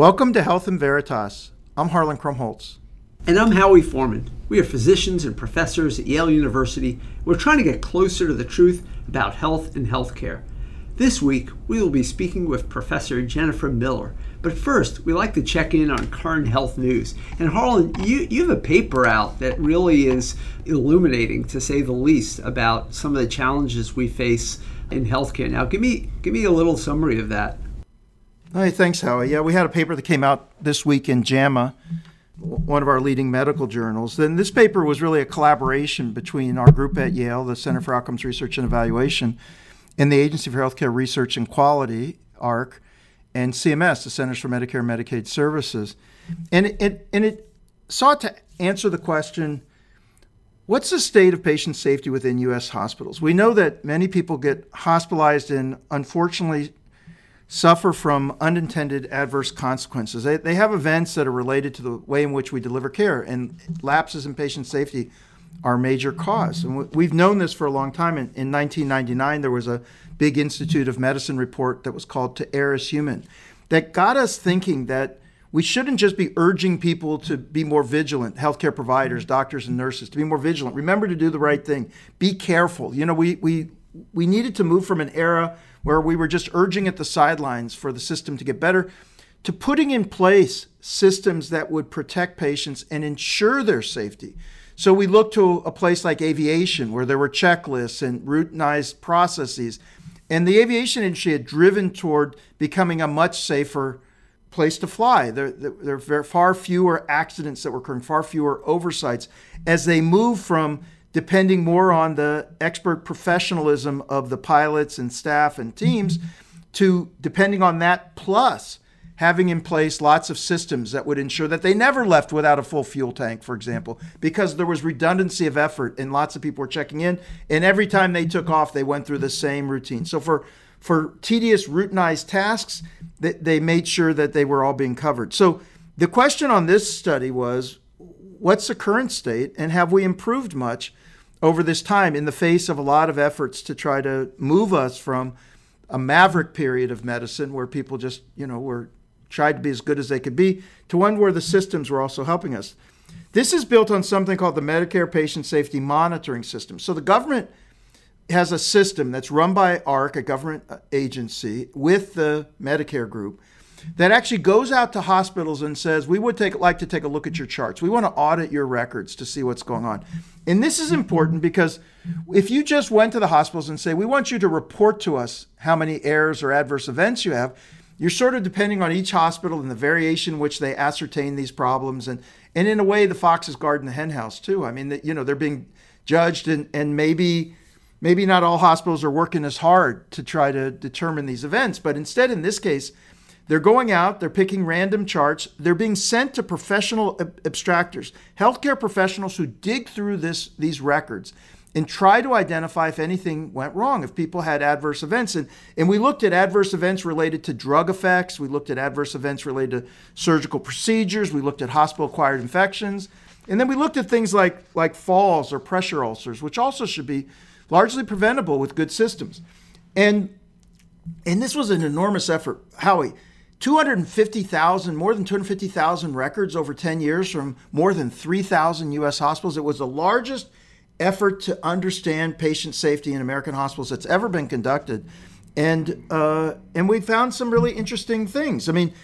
Welcome to Health and Veritas. I'm Harlan Krumholz. And I'm Howie Forman. We are physicians and professors at Yale University. We're trying to get closer to the truth about health and healthcare. This week, we will be speaking with Professor Jennifer Miller. But first, we like to check in on current health news. And Harlan, you, you have a paper out that really is illuminating, to say the least, about some of the challenges we face in healthcare. Now, give me give me a little summary of that. Hey, thanks, Howie. Yeah, we had a paper that came out this week in JAMA, one of our leading medical journals. Then this paper was really a collaboration between our group at Yale, the Center for Outcomes Research and Evaluation, and the Agency for Healthcare Research and Quality, AHRQ, and CMS, the Centers for Medicare and Medicaid Services. And it, and it sought to answer the question what's the state of patient safety within U.S. hospitals? We know that many people get hospitalized and unfortunately suffer from unintended adverse consequences. They, they have events that are related to the way in which we deliver care, and lapses in patient safety are a major cause. And we've known this for a long time. In, in 1999, there was a big Institute of Medicine report that was called To Err is Human that got us thinking that we shouldn't just be urging people to be more vigilant, healthcare providers, doctors, and nurses, to be more vigilant. Remember to do the right thing. Be careful. You know, we, we, we needed to move from an era where we were just urging at the sidelines for the system to get better, to putting in place systems that would protect patients and ensure their safety. So we looked to a place like aviation, where there were checklists and routinized processes. And the aviation industry had driven toward becoming a much safer place to fly. There, are far fewer accidents that were occurring, far fewer oversights as they move from depending more on the expert professionalism of the pilots and staff and teams mm-hmm. to depending on that plus having in place lots of systems that would ensure that they never left without a full fuel tank, for example, because there was redundancy of effort and lots of people were checking in. And every time they took off, they went through the same routine. So for for tedious routinized tasks, they, they made sure that they were all being covered. So the question on this study was what's the current state and have we improved much over this time in the face of a lot of efforts to try to move us from a maverick period of medicine where people just, you know, were tried to be as good as they could be to one where the systems were also helping us. This is built on something called the Medicare Patient Safety Monitoring System. So the government has a system that's run by AHRQ, a government agency, with the Medicare group that actually goes out to hospitals and says, "We would take like to take a look at your charts. We want to audit your records to see what's going on." And this is important because if you just went to the hospitals and say, "We want you to report to us how many errors or adverse events you have," you're sort of depending on each hospital and the variation in which they ascertain these problems and and in a way the fox is guarding the henhouse too. I mean, that you know, they're being judged and and maybe maybe not all hospitals are working as hard to try to determine these events, but instead in this case they're going out, they're picking random charts, they're being sent to professional ab- abstractors, healthcare professionals who dig through this, these records and try to identify if anything went wrong, if people had adverse events. And, and we looked at adverse events related to drug effects, we looked at adverse events related to surgical procedures, we looked at hospital acquired infections, and then we looked at things like, like falls or pressure ulcers, which also should be largely preventable with good systems. And, and this was an enormous effort. Howie, 250,000, more than 250,000 records over 10 years from more than 3,000 U.S. hospitals. It was the largest effort to understand patient safety in American hospitals that's ever been conducted. And, uh, and we found some really interesting things. I mean,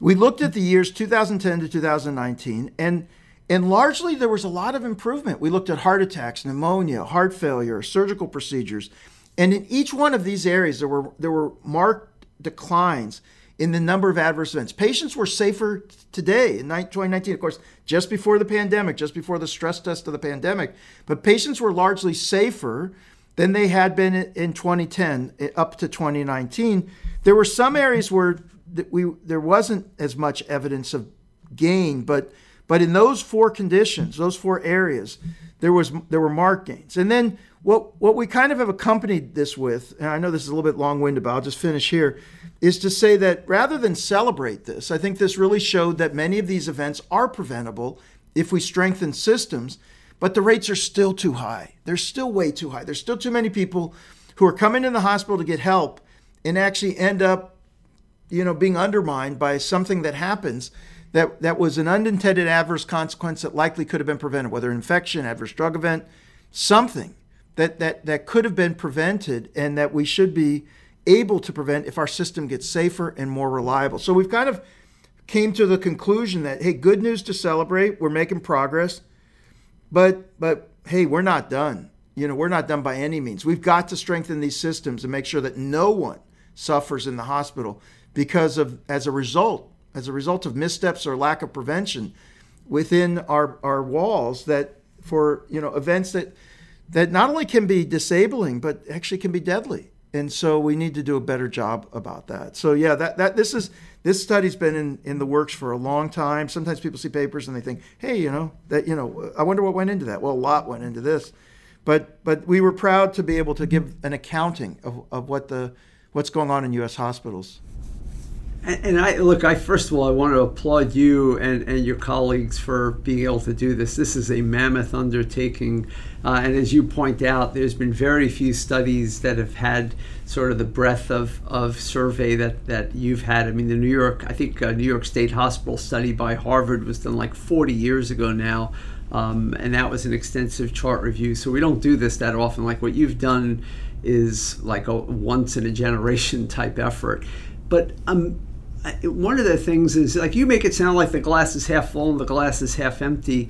we looked at the years 2010 to 2019, and, and largely there was a lot of improvement. We looked at heart attacks, pneumonia, heart failure, surgical procedures. And in each one of these areas, there were, there were marked declines in the number of adverse events. Patients were safer today in 2019, of course, just before the pandemic, just before the stress test of the pandemic, but patients were largely safer than they had been in 2010 eh, up to 2019. There were some areas where we there wasn't as much evidence of gain, but but in those four conditions, those four areas, there was there were marked gains. And then what what we kind of have accompanied this with, and I know this is a little bit long-winded, but I'll just finish here, is to say that rather than celebrate this, I think this really showed that many of these events are preventable if we strengthen systems, but the rates are still too high. They're still way too high. There's still too many people who are coming in the hospital to get help and actually end up you know, being undermined by something that happens that, that was an unintended adverse consequence that likely could have been prevented, whether infection, adverse drug event, something that, that, that could have been prevented and that we should be able to prevent if our system gets safer and more reliable. So we've kind of came to the conclusion that hey, good news to celebrate. We're making progress, but but hey, we're not done. You know, we're not done by any means. We've got to strengthen these systems and make sure that no one suffers in the hospital because of as a result as a result of missteps or lack of prevention within our our walls that for you know events that that not only can be disabling but actually can be deadly. And so we need to do a better job about that. So yeah that, that this is this study's been in, in the works for a long time. Sometimes people see papers and they think hey you know that you know i wonder what went into that. Well a lot went into this. But but we were proud to be able to give an accounting of, of what the what's going on in us hospitals and I look, I first of all, I want to applaud you and, and your colleagues for being able to do this. This is a mammoth undertaking. Uh, and as you point out, there's been very few studies that have had sort of the breadth of, of survey that, that you've had. I mean, the New York, I think uh, New York State Hospital study by Harvard was done like 40 years ago now. Um, and that was an extensive chart review. So we don't do this that often. Like what you've done is like a once in a generation type effort. But um, one of the things is like you make it sound like the glass is half full and the glass is half empty.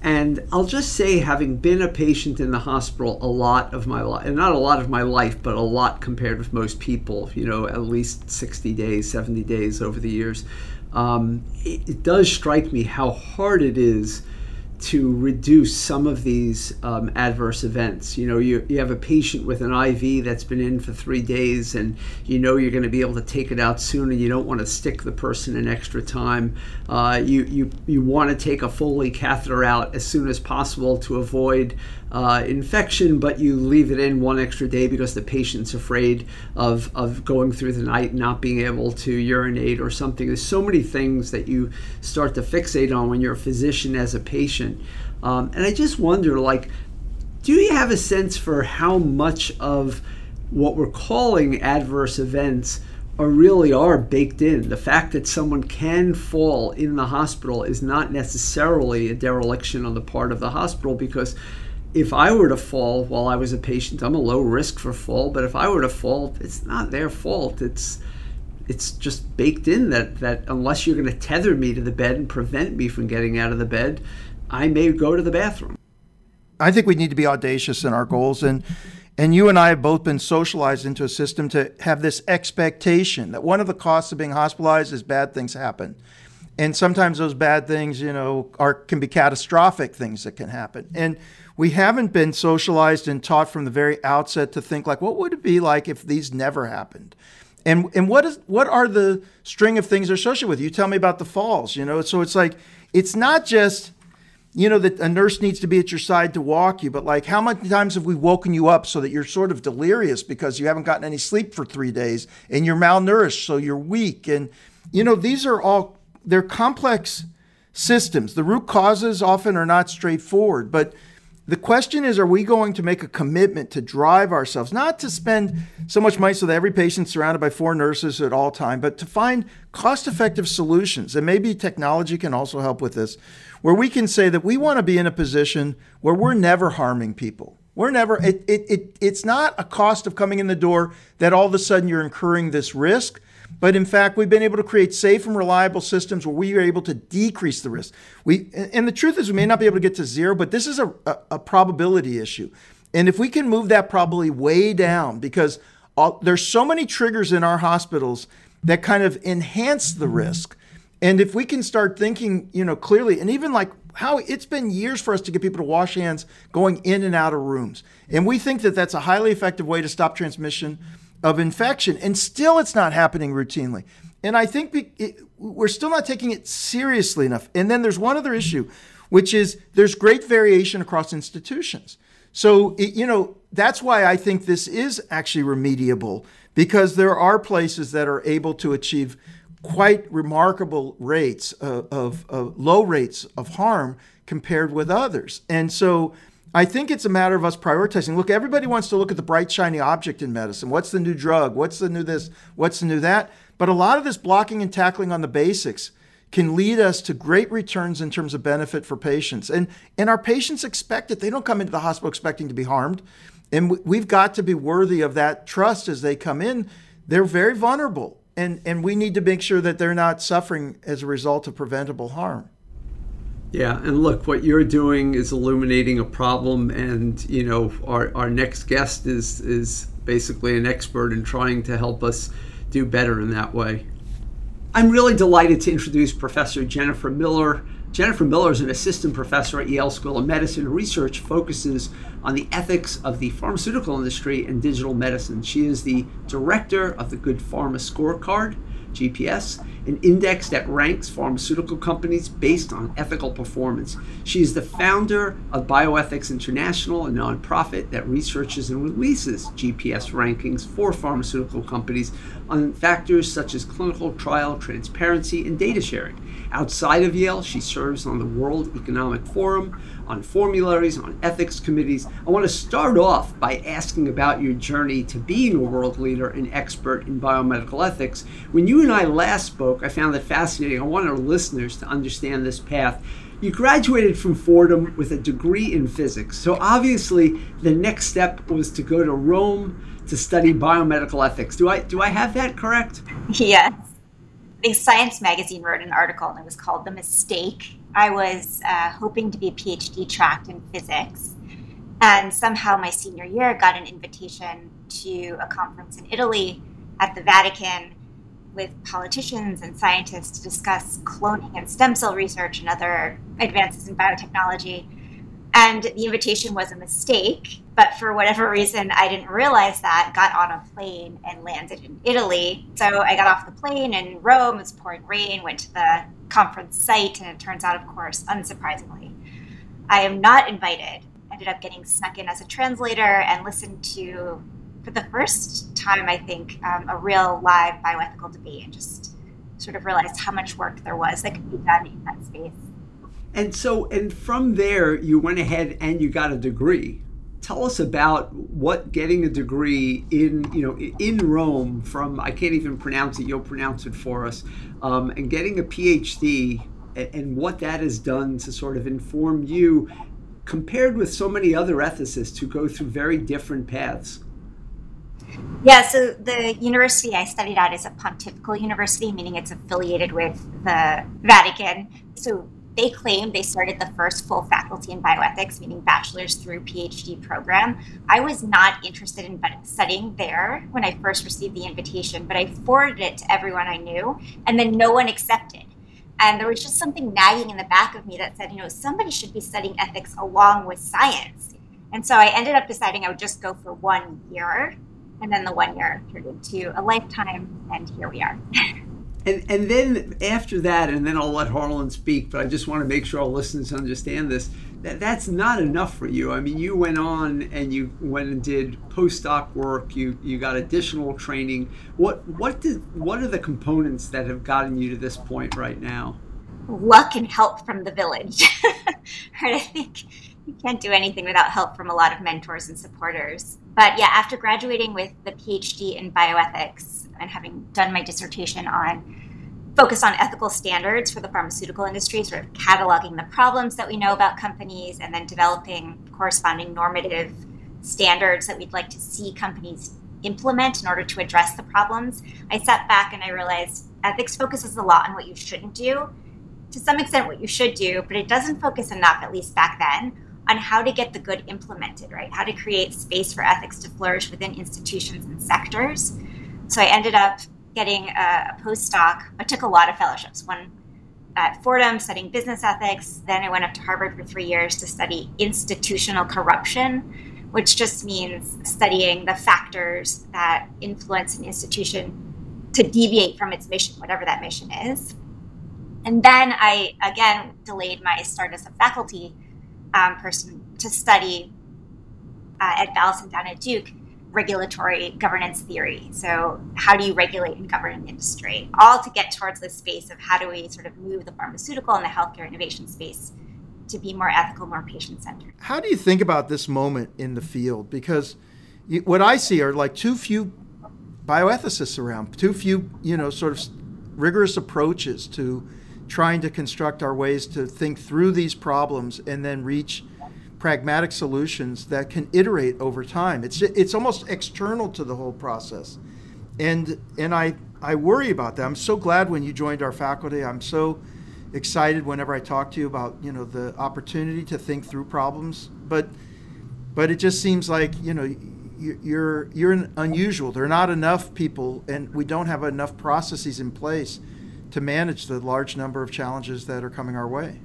And I'll just say, having been a patient in the hospital a lot of my life, and not a lot of my life, but a lot compared with most people, you know, at least 60 days, 70 days over the years, um, it, it does strike me how hard it is to reduce some of these um, adverse events. You know, you, you have a patient with an IV that's been in for three days, and you know you're going to be able to take it out soon, and you don't want to stick the person an extra time. Uh, you you, you want to take a Foley catheter out as soon as possible to avoid uh, infection, but you leave it in one extra day because the patient's afraid of, of going through the night not being able to urinate or something. There's so many things that you start to fixate on when you're a physician as a patient. Um, and I just wonder, like, do you have a sense for how much of what we're calling adverse events are really are baked in. The fact that someone can fall in the hospital is not necessarily a dereliction on the part of the hospital because if I were to fall while I was a patient, I'm a low risk for fall. But if I were to fall, it's not their fault. It's it's just baked in that that unless you're going to tether me to the bed and prevent me from getting out of the bed, I may go to the bathroom. I think we need to be audacious in our goals and and you and I have both been socialized into a system to have this expectation that one of the costs of being hospitalized is bad things happen. And sometimes those bad things, you know, are can be catastrophic things that can happen. And we haven't been socialized and taught from the very outset to think like, what would it be like if these never happened? And and what is what are the string of things associated with? You tell me about the falls, you know. So it's like it's not just you know that a nurse needs to be at your side to walk you, but like how many times have we woken you up so that you're sort of delirious because you haven't gotten any sleep for three days and you're malnourished, so you're weak, and you know these are all they're complex systems. The root causes often are not straightforward, but the question is, are we going to make a commitment to drive ourselves, not to spend so much money so that every patient's surrounded by four nurses at all time, but to find cost-effective solutions. And maybe technology can also help with this, where we can say that we want to be in a position where we're never harming people. We're never, it, it, it, it's not a cost of coming in the door that all of a sudden you're incurring this risk. But in fact, we've been able to create safe and reliable systems where we are able to decrease the risk. We, and the truth is, we may not be able to get to zero, but this is a, a, a probability issue. And if we can move that probability way down, because all, there's so many triggers in our hospitals that kind of enhance the risk. And if we can start thinking, you know, clearly, and even like how it's been years for us to get people to wash hands going in and out of rooms. And we think that that's a highly effective way to stop transmission of infection, and still it's not happening routinely. And I think it, we're still not taking it seriously enough. And then there's one other issue, which is there's great variation across institutions. So, it, you know, that's why I think this is actually remediable because there are places that are able to achieve quite remarkable rates of, of, of low rates of harm compared with others. And so I think it's a matter of us prioritizing. Look, everybody wants to look at the bright, shiny object in medicine. What's the new drug? What's the new this? What's the new that? But a lot of this blocking and tackling on the basics can lead us to great returns in terms of benefit for patients. And, and our patients expect it. They don't come into the hospital expecting to be harmed. And we've got to be worthy of that trust as they come in. They're very vulnerable. And, and we need to make sure that they're not suffering as a result of preventable harm. Yeah, and look, what you're doing is illuminating a problem, and you know our, our next guest is is basically an expert in trying to help us do better in that way. I'm really delighted to introduce Professor Jennifer Miller. Jennifer Miller is an assistant professor at Yale School of Medicine. Her research focuses on the ethics of the pharmaceutical industry and digital medicine. She is the director of the Good Pharma Scorecard GPS, an index that ranks pharmaceutical companies based on ethical performance. She is the founder of Bioethics International, a nonprofit that researches and releases GPS rankings for pharmaceutical companies on factors such as clinical trial transparency and data sharing. Outside of Yale, she serves on the World Economic Forum, on formularies, on ethics committees. I want to start off by asking about your journey to being a world leader and expert in biomedical ethics. When you and I last spoke, I found it fascinating. I want our listeners to understand this path. You graduated from Fordham with a degree in physics. So obviously, the next step was to go to Rome to study biomedical ethics. Do I do I have that correct? Yes. The Science magazine wrote an article and it was called The Mistake. I was uh, hoping to be a PhD tracked in physics. And somehow my senior year got an invitation to a conference in Italy at the Vatican with politicians and scientists to discuss cloning and stem cell research and other advances in biotechnology. And the invitation was a mistake, but for whatever reason, I didn't realize that, got on a plane and landed in Italy. So I got off the plane in Rome, it was pouring rain, went to the conference site, and it turns out, of course, unsurprisingly, I am not invited. Ended up getting snuck in as a translator and listened to, for the first time, I think, um, a real live bioethical debate and just sort of realized how much work there was that could be done in that space. And so, and from there, you went ahead and you got a degree. Tell us about what getting a degree in, you know, in Rome from I can't even pronounce it. You'll pronounce it for us, um, and getting a PhD and, and what that has done to sort of inform you, compared with so many other ethicists who go through very different paths. Yeah, so the university I studied at is a pontifical university, meaning it's affiliated with the Vatican. So they claim they started the first full faculty in bioethics, meaning bachelor's through PhD program. I was not interested in studying there when I first received the invitation, but I forwarded it to everyone I knew, and then no one accepted. And there was just something nagging in the back of me that said, you know, somebody should be studying ethics along with science. And so I ended up deciding I would just go for one year. And then the one year turned into a lifetime, and here we are. And, and then after that, and then I'll let Harlan speak, but I just want to make sure our listeners understand this. That, that's not enough for you. I mean, you went on and you went and did postdoc work. You you got additional training. What what did what are the components that have gotten you to this point right now? Luck and help from the village. right, I think you can't do anything without help from a lot of mentors and supporters. But yeah, after graduating with the PhD in bioethics and having done my dissertation on focus on ethical standards for the pharmaceutical industry, sort of cataloging the problems that we know about companies and then developing corresponding normative standards that we'd like to see companies implement in order to address the problems. I sat back and I realized ethics focuses a lot on what you shouldn't do. To some extent, what you should do, but it doesn't focus enough, at least back then, on how to get the good implemented, right? How to create space for ethics to flourish within institutions and sectors. So I ended up getting a, a postdoc. I took a lot of fellowships. One at Fordham studying business ethics. Then I went up to Harvard for three years to study institutional corruption, which just means studying the factors that influence an institution to deviate from its mission, whatever that mission is. And then I again delayed my start as a faculty um, person to study uh, at Ballas down at Duke regulatory governance theory. So, how do you regulate and govern an industry? All to get towards this space of how do we sort of move the pharmaceutical and the healthcare innovation space to be more ethical, more patient centered. How do you think about this moment in the field? Because what I see are like too few bioethicists around, too few, you know, sort of rigorous approaches to trying to construct our ways to think through these problems and then reach pragmatic solutions that can iterate over time. It's it's almost external to the whole process, and and I I worry about that. I'm so glad when you joined our faculty. I'm so excited whenever I talk to you about you know the opportunity to think through problems, but but it just seems like you know you're you're unusual. There are not enough people, and we don't have enough processes in place to manage the large number of challenges that are coming our way.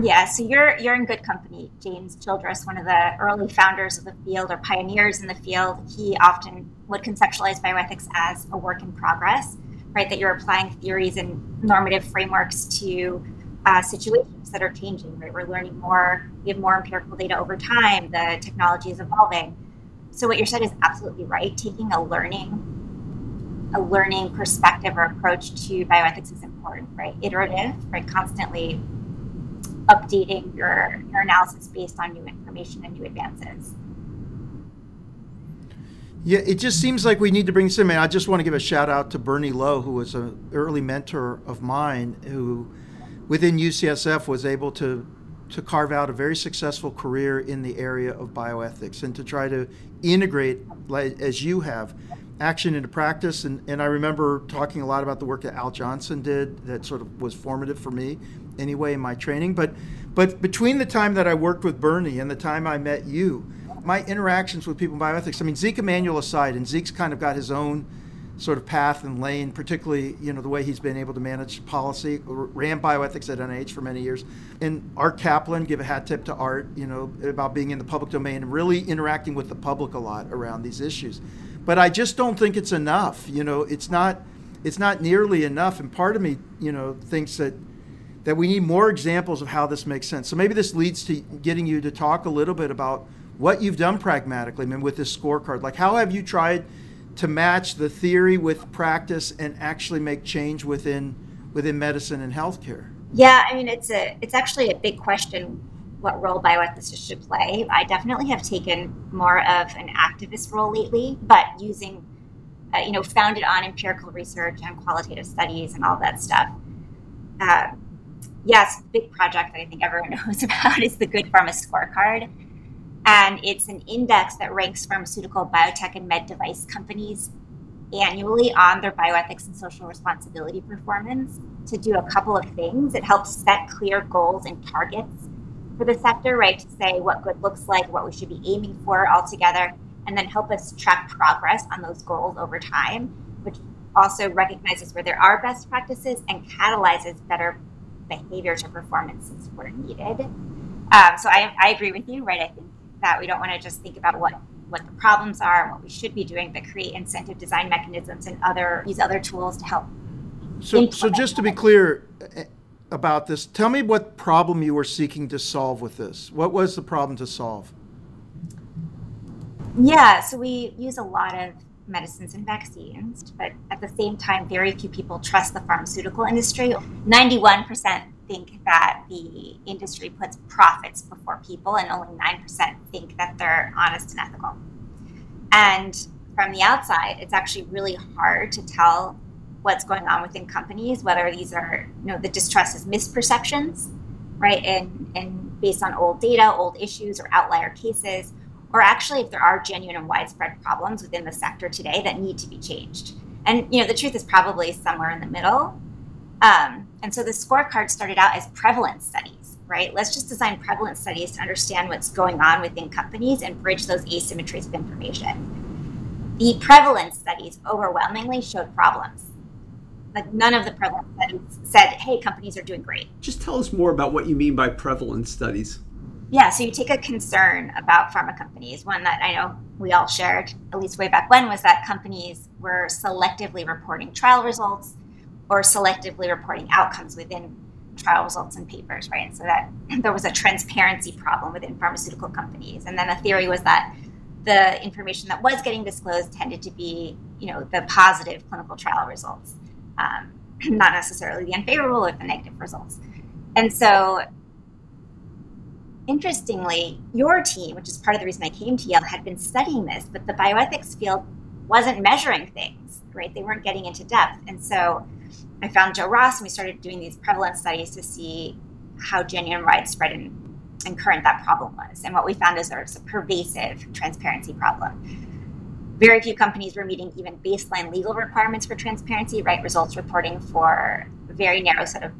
Yeah, so you're you're in good company. James Childress, one of the early founders of the field or pioneers in the field, he often would conceptualize bioethics as a work in progress, right? That you're applying theories and normative frameworks to uh, situations that are changing, right? We're learning more, we have more empirical data over time, the technology is evolving. So what you said is absolutely right. Taking a learning a learning perspective or approach to bioethics is important, right? Iterative, right? Constantly updating your, your analysis based on new information and new advances. Yeah, it just seems like we need to bring some. I just want to give a shout out to Bernie Lo, who was an early mentor of mine, who within UCSF was able to to carve out a very successful career in the area of bioethics and to try to integrate, as you have, action into practice. And, and I remember talking a lot about the work that Al Jonsen did that sort of was formative for me anyway in my training. But, but between the time that I worked with Bernie and the time I met you, my interactions with people in bioethics, I mean, Zeke Emanuel aside, and Zeke's kind of got his own sort of path and lane, particularly, you know, the way he's been able to manage policy, ran bioethics at NIH for many years. And Art Caplan, give a hat tip to Art, you know, about being in the public domain and really interacting with the public a lot around these issues. But I just don't think it's enough. You know, it's not it's not nearly enough. And part of me, you know, thinks that that we need more examples of how this makes sense. So maybe this leads to getting you to talk a little bit about what you've done pragmatically, I mean, with this scorecard. Like, how have you tried to match the theory with practice and actually make change within within medicine and healthcare? Yeah, I mean, it's a it's actually a big question what role bioethicists should play. I definitely have taken more of an activist role lately, but using, uh, you know, founded on empirical research and qualitative studies and all that stuff. Uh, yes, big project that I think everyone knows about is the Good Pharma Scorecard. And it's an index that ranks pharmaceutical, biotech, and med device companies annually on their bioethics and social responsibility performance to do a couple of things. It helps set clear goals and targets for the sector, right? To say what good looks like, what we should be aiming for altogether, and then help us track progress on those goals over time, which also recognizes where there are best practices and catalyzes better behaviors or performances where needed. Um, so I, I agree with you, right? I think that we don't want to just think about what what the problems are and what we should be doing, but create incentive design mechanisms and other use other tools to help. So, so just to be clear about this, tell me what problem you were seeking to solve with this. What was the problem to solve? Yeah, so we use a lot of medicines and vaccines, but at the same time, very few people trust the pharmaceutical industry. 91% think that the industry puts profits before people, and only 9% think that they're honest and ethical. And from the outside, it's actually really hard to tell what's going on within companies, whether these are, you know, the distrust is misperceptions, right, and, and based on old data, old issues, or outlier cases, or actually if there are genuine and widespread problems within the sector today that need to be changed. And you know, the truth is probably somewhere in the middle. Um, and so the scorecard started out as prevalence studies, right? Let's just design prevalence studies to understand what's going on within companies and bridge those asymmetries of information. The prevalence studies overwhelmingly showed problems. Like none of the prevalence studies said, hey, companies are doing great. Just tell us more about what you mean by prevalence studies. Yeah, so you take a concern about pharma companies, one that I know we all shared, at least way back when, was that companies were selectively reporting trial results or selectively reporting outcomes within trial results and papers, right? And so that there was a transparency problem within pharmaceutical companies. And then the theory was that the information that was getting disclosed tended to be, you know, the positive clinical trial results, um, not necessarily the unfavorable or the negative results. And so interestingly, your team, which is part of the reason I came to Yale, had been studying this, but the bioethics field wasn't measuring things, right? They weren't getting into depth. And so I found Joe Ross and we started doing these prevalence studies to see how genuine, widespread, and, and current that problem was. And what we found is there's a pervasive transparency problem. Very few companies were meeting even baseline legal requirements for transparency, right? Results reporting for a very narrow set of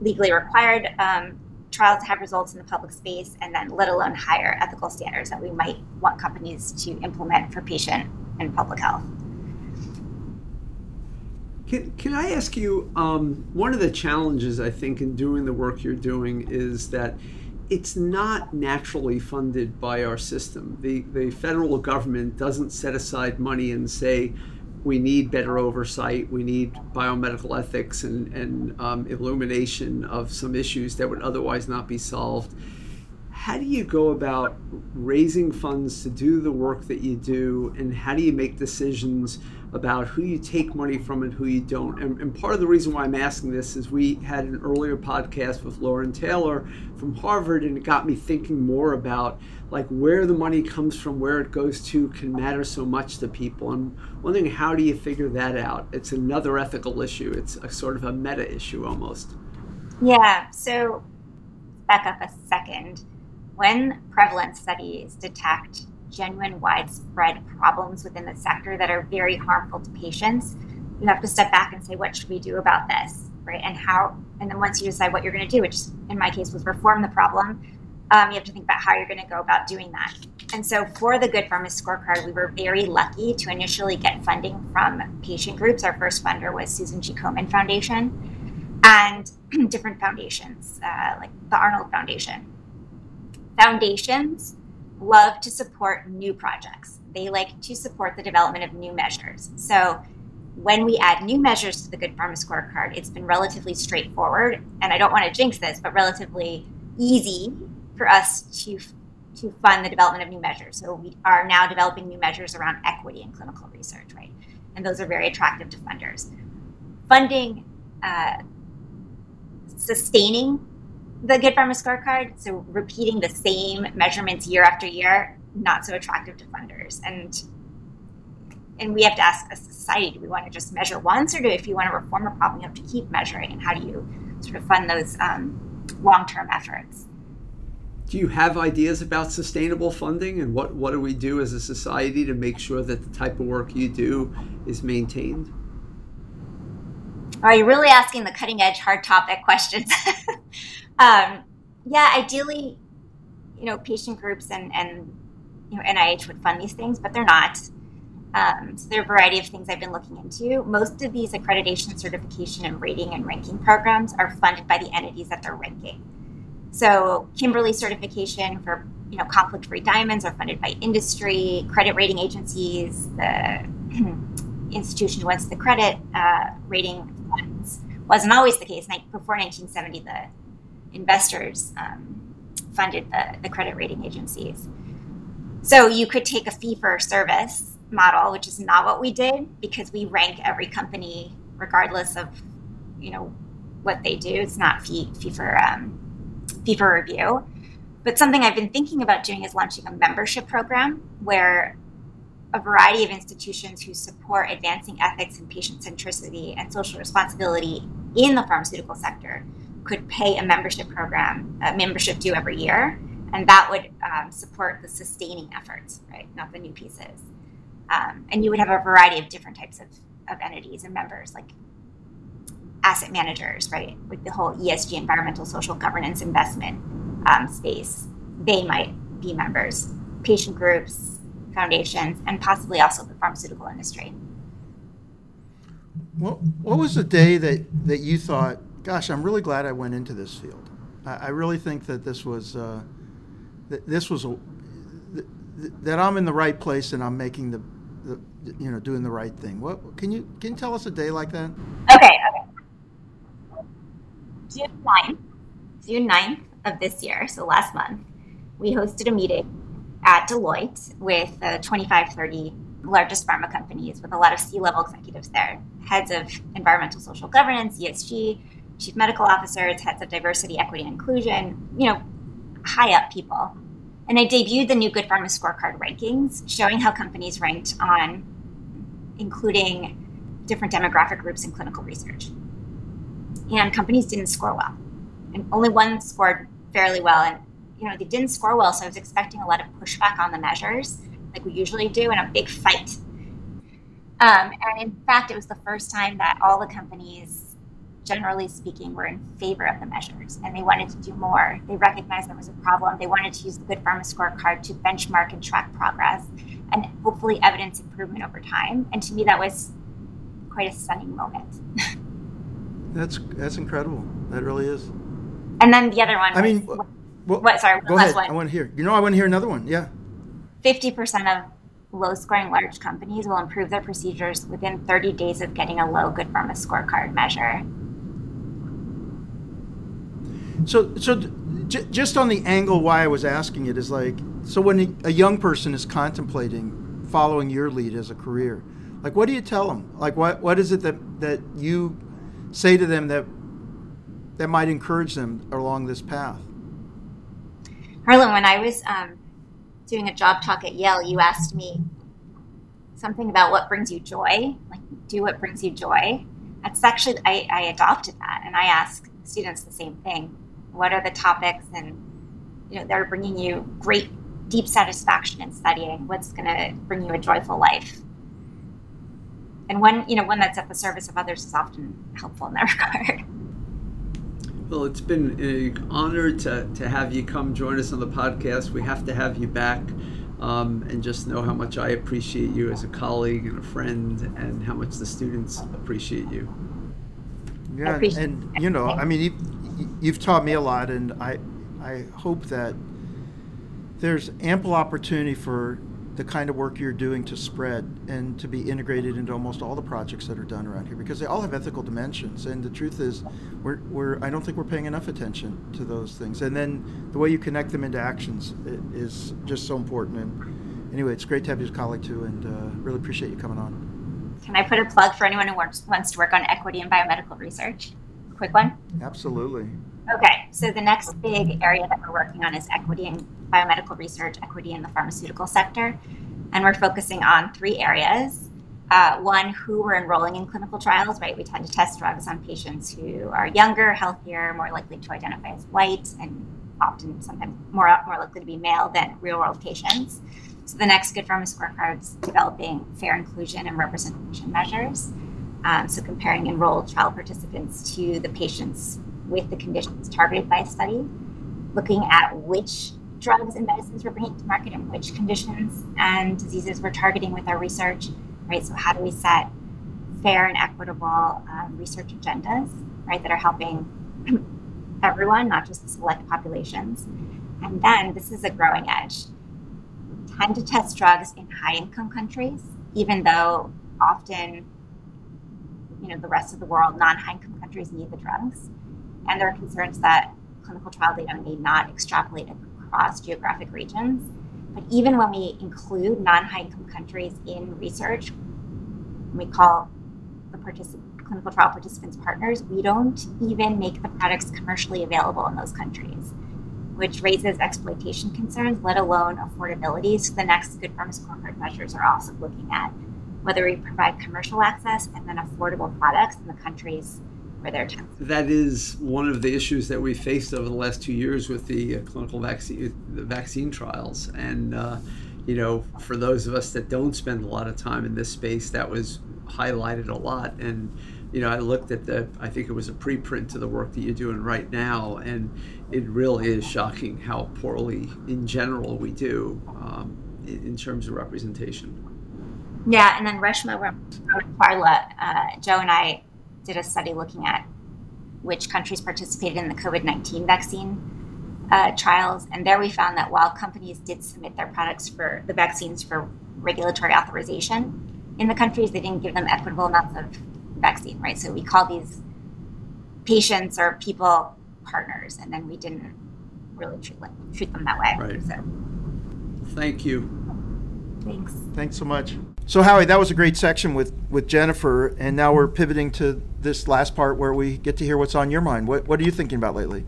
legally required um, trials to have results in the public space, and then let alone higher ethical standards that we might want companies to implement for patient and public health. Can, can I ask you, um, one of the challenges I think in doing the work you're doing is that it's not naturally funded by our system. The, the federal government doesn't set aside money and say, we need better oversight, we need biomedical ethics and, and um, illumination of some issues that would otherwise not be solved how do you go about raising funds to do the work that you do? And how do you make decisions about who you take money from and who you don't? And, and, part of the reason why i'm asking this is we had an earlier podcast with lauren taylor from harvard and it got me thinking more about like where the money comes from where it goes to can matter so much to people. I'm wondering how do you figure that out? It's another ethical issue. It's a sort of a meta issue almost. Yeah. So back up a second when prevalence studies detect genuine widespread problems within the sector that are very harmful to patients, you have to step back and say, what should we do about this? Right. And how, and then once you decide what you're going to do, which in my case was reform the problem, um, you have to think about how you're going to go about doing that. And so for the Good Pharma Scorecard, we were very lucky to initially get funding from patient groups. Our first funder was Susan G. Komen Foundation and different foundations, uh, like the Arnold Foundation Foundations love to support new projects. They like to support the development of new measures. So when we add new measures to the Good Pharma Scorecard, it's been relatively straightforward, and I don't want to jinx this, but relatively easy for us to to fund the development of new measures. So we are now developing new measures around equity in clinical research, right? And those are very attractive to funders. Funding, uh, sustaining the Good Pharma Scorecard, so repeating the same measurements year after year, not so attractive to funders. And and we have to ask as a society, do we want to just measure once, or do if you want to reform a problem, you have to keep measuring? And how do you sort of fund those um, long-term efforts? Do you have ideas about sustainable funding, and what what do we do as a society to make sure that the type of work you do is maintained? Are you really asking the cutting edge, hard topic questions? Um, yeah, ideally, you know, patient groups and, and you know, NIH would fund these things, but they're not. Um, so there are a variety of things I've been looking into. Most of these accreditation, certification, and rating and ranking programs are funded by the entities that they're ranking. So Kimberley certification for you know conflict-free diamonds are funded by industry, credit rating agencies, the institution wants the credit uh, rating funds. Wasn't always the case. Before 1970, the investors um, funded the, the credit rating agencies. So you could take a fee for service model, which is not what we did because we rank every company regardless of you know what they do. It's not fee fee for um, fee for review. But something I've been thinking about doing is launching a membership program where a variety of institutions who support advancing ethics and patient centricity and social responsibility in the pharmaceutical sector could pay a membership program, a membership due every year, and that would um, support the sustaining efforts, right? Not the new pieces. Um, and you would have a variety of different types of, of entities and members, like asset managers, right? With the whole ESG, environmental, social governance investment um, space, they might be members, patient groups, foundations, and possibly also the pharmaceutical industry. What, what was the day that, that you thought gosh, I'm really glad I went into this field. I, I really think that this was uh, th- this was a, th- th- that I'm in the right place and I'm making the, the you know doing the right thing. What can you can you tell us a day like that? Okay. Okay. June 9th, June 9th of this year, so last month, we hosted a meeting at Deloitte with the 25, 30 largest pharma companies with a lot of C-level executives there, heads of environmental social governance, ESG, chief medical officers, heads of diversity, equity, and inclusion, you know, high up people. And I debuted the new Good Pharma Scorecard rankings, showing how companies ranked on including different demographic groups in clinical research. And companies didn't score well. And only one scored fairly well. And, you know, they didn't score well, so I was expecting a lot of pushback on the measures, like we usually do, and a big fight. Um, and in fact, it was the first time that all the companies, generally speaking, were in favor of the measures and they wanted to do more. They recognized there was a problem. They wanted to use the Good Pharma scorecard to benchmark and track progress and hopefully evidence improvement over time. And to me, that was quite a stunning moment. That's that's incredible. That really is. And then the other one. I mean, was, well, what? Sorry, go last ahead. one. I want to hear. You know, I want to hear another one. Yeah. Fifty percent of low-scoring large companies will improve their procedures within 30 days of getting a low Good Pharma scorecard measure. So, so j- just on the angle why I was asking it is like, so when a young person is contemplating following your lead as a career, like what do you tell them? Like what what is it that that you say to them that that might encourage them along this path? Harlan, when I was um, doing a job talk at Yale, you asked me something about what brings you joy, like do what brings you joy. That's actually I, I adopted that, and I ask students the same thing. What are the topics, and you know, they're bringing you great, deep satisfaction in studying. What's going to bring you a joyful life? and one you know one that's at the service of others is often helpful in that regard well it's been an honor to, to have you come join us on the podcast we have to have you back um, and just know how much i appreciate you as a colleague and a friend and how much the students appreciate you yeah and you know i mean you, you've taught me a lot and i i hope that there's ample opportunity for the kind of work you're doing to spread and to be integrated into almost all the projects that are done around here because they all have ethical dimensions and the truth is we're, we're i don't think we're paying enough attention to those things. And then the way you connect them into actions is just so important. And anyway it's great to have you as a colleague too and uh, really appreciate you coming on can i put a plug for anyone who wants, wants to work on equity in biomedical research quick one absolutely Okay, so the next big area that we're working on is equity in biomedical research, equity in the pharmaceutical sector. And we're focusing on three areas. Uh, one, who we're enrolling in clinical trials, right? We tend to test drugs on patients who are younger, healthier, more likely to identify as white, and often sometimes more, more likely to be male than real world patients. So the next Good Pharma scorecard is developing fair inclusion and representation measures. Um, so comparing enrolled trial participants to the patients with the conditions targeted by a study, looking at which drugs and medicines we're bringing to market and which conditions and diseases we're targeting with our research, right? So, how do we set fair and equitable um, research agendas, right, that are helping everyone, not just the select populations? And then this is a growing edge. Tend to test drugs in high income countries, even though often you know the rest of the world non-high income countries need the drugs and there are concerns that clinical trial data may not extrapolate across geographic regions. But even when we include non high income countries in research, we call the particip- clinical trial participants partners, we don't even make the products commercially available in those countries, which raises exploitation concerns, let alone affordability. So the next Good Pharma Scorecard measures are also looking at whether we provide commercial access and then affordable products in the countries where they're tested. that is one of the issues that we faced over the last two years with the uh, clinical vaccine, the vaccine trials, and uh, you know, for those of us that don't spend a lot of time in this space, that was highlighted a lot. And you know, I looked at the, I think it was a preprint to the work that you're doing right now, and it really is shocking how poorly, in general, we do um, in, terms of representation. Yeah, and then Reshma Parla, uh, Joe and I did a study looking at which countries participated in the COVID 19 vaccine uh, trials. And there we found that while companies did submit their products for the vaccines for regulatory authorization, in the countries, they didn't give them equitable amounts of vaccine, right? So we call these patients or people partners, and then we didn't really treat, like, treat them that way. Right. So. Thank you. Thanks. Thanks so much. So Howie, that was a great section with, with Jennifer, and now we're pivoting to this last part where we get to hear what's on your mind. What what are you thinking about lately?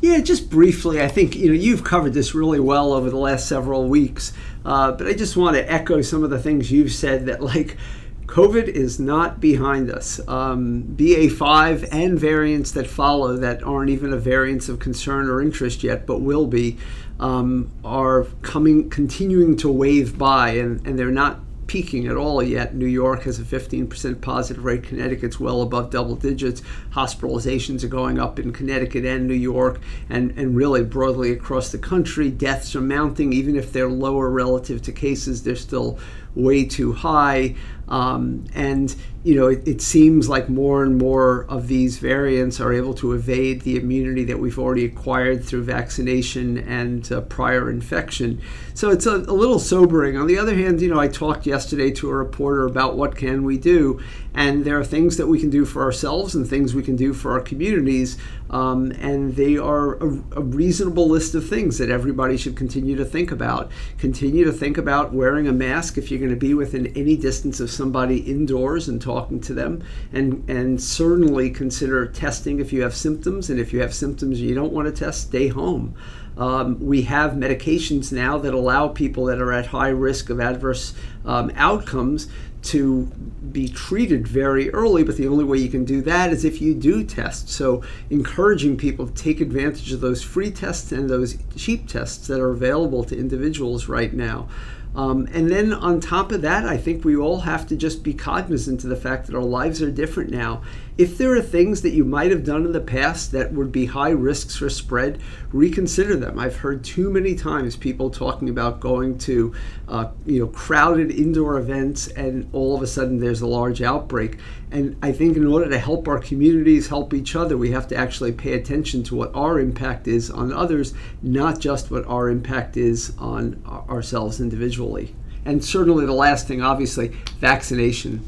Yeah, just briefly, I think you know you've covered this really well over the last several weeks, uh, but I just want to echo some of the things you've said that like COVID is not behind us. Um, BA5 and variants that follow that aren't even a variance of concern or interest yet, but will be, um, are coming, continuing to wave by, and, and they're not peaking at all yet. New York has a 15% positive rate. Connecticut's well above double digits. Hospitalizations are going up in Connecticut and New York, and, and really broadly across the country. Deaths are mounting, even if they're lower relative to cases, they're still way too high. Um, and you know, it, it, seems like more and more of these variants are able to evade the immunity that we've already acquired through vaccination and uh, prior infection. So it's a, a, little sobering. On the other hand, you know, I talked yesterday to a reporter about what can we do, and there are things that we can do for ourselves and things we can do for our communities, um, and they are a, a reasonable list of things that everybody should continue to think about. Continue to think about wearing a mask if you're going to be within any distance of somebody indoors and talking to them, and and certainly consider testing if you have symptoms, and if you have symptoms you don't want to test, stay home. Um, we have medications now that allow people that are at high risk of adverse um, outcomes to be treated very early, but the only way you can do that is if you do test. So, encouraging people to take advantage of those free tests and those cheap tests that are available to individuals right now. Um, and then on top of that, I think we all have to just be cognizant of the fact that our lives are different now if there are things that you might have done in the past that would be high risks for spread, reconsider them. I've heard too many times people talking about going to, uh, you know, crowded indoor events, and all of a sudden there's a large outbreak. And I think in order to help our communities help each other, we have to actually pay attention to what our impact is on others, not just what our impact is on ourselves individually. And certainly the last thing, obviously, vaccination.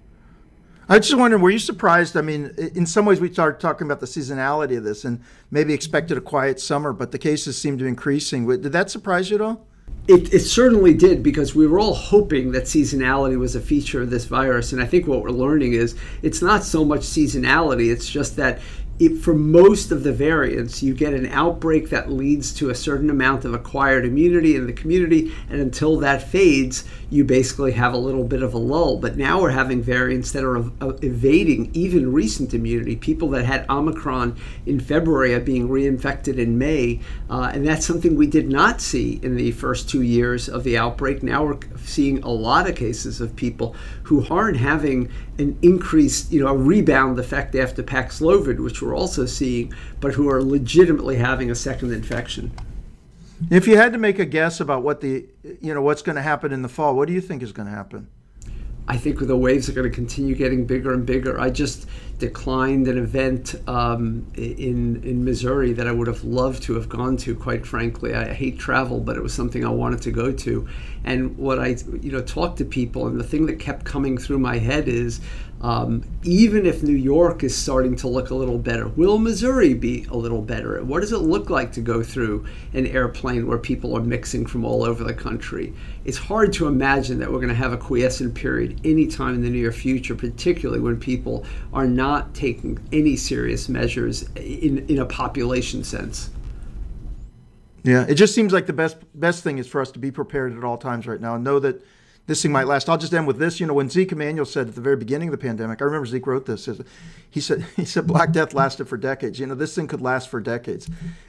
I just wondering, were you surprised? I mean, in some ways, we started talking about the seasonality of this and maybe expected a quiet summer, but the cases seem to be increasing. Did that surprise you at all? It, it, certainly did because we were all hoping that seasonality was a feature of this virus. And I think what we're learning is it's not so much seasonality, it's just that it, for most of the variants, you get an outbreak that leads to a certain amount of acquired immunity in the community, and until that fades, you basically have a little bit of a lull. But now we're having variants that are evading even recent immunity. People that had Omicron in February are being reinfected in May, uh, and that's something we did not see in the first two years of the outbreak. Now we're seeing a lot of cases of people who aren't having an increased, you know, a rebound effect after Paxlovid, which we're also seeing, but who are legitimately having a second infection. If you had to make a guess about what the, you know, what's going to happen in the fall, what do you think is going to happen? I think the waves are going to continue getting bigger and bigger. I just declined an event um, in in Missouri that I would have loved to have gone to. Quite frankly, I hate travel, but it was something I wanted to go to. And what I you know talked to people, and the thing that kept coming through my head is um, even if New York is starting to look a little better, will Missouri be a little better? What does it look like to go through an airplane where people are mixing from all over the country? It's hard to imagine that we're going to have a quiescent period anytime in the near future, particularly when people are not taking any serious measures in, in a population sense. Yeah, it just seems like the best best thing is for us to be prepared at all times right now and know that this thing might last. I'll just end with this. You know, when Zeke Emanuel said at the very beginning of the pandemic, I remember Zeke wrote this. He said he said Black Death lasted for decades. You know, this thing could last for decades.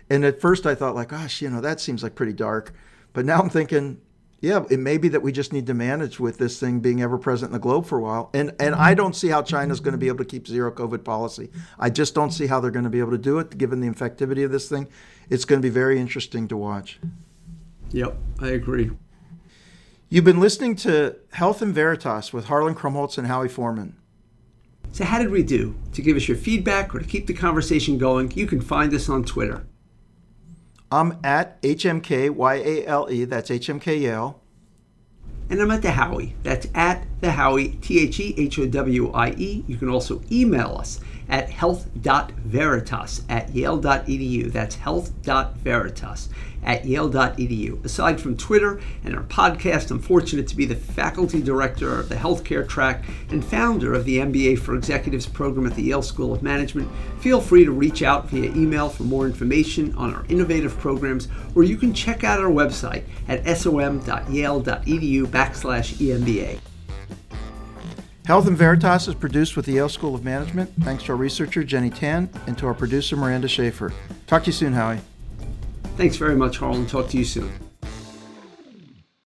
And at first I thought like, gosh, you know, that seems like pretty dark. But now I'm thinking, yeah, it may be that we just need to manage with this thing being ever present in the globe for a while. And and I don't see how China's going to be able to keep zero COVID policy. I just don't see how they're going to be able to do it given the infectivity of this thing. It's going to be very interesting to watch. Yep, I agree. You've been listening to Health and Veritas with Harlan Krumholz and Howie Forman. So, how did we do? To give us your feedback or to keep the conversation going, you can find us on Twitter. I'm at HMKYALE, that's HMK Yale. And I'm at the Howie, that's at the Howie, T H E H O W I E. You can also email us at health.veritas at yale.edu. That's health.veritas at yale.edu. Aside from Twitter and our podcast, I'm fortunate to be the faculty director of the healthcare track and founder of the MBA for Executives program at the Yale School of Management. Feel free to reach out via email for more information on our innovative programs, or you can check out our website at som.yale.edu backslash EMBA. Health and Veritas is produced with the Yale School of Management. Thanks to our researcher, Jenny Tan, and to our producer, Miranda Schaefer. Talk to you soon, Howie. Thanks very much, Harlan. Talk to you soon.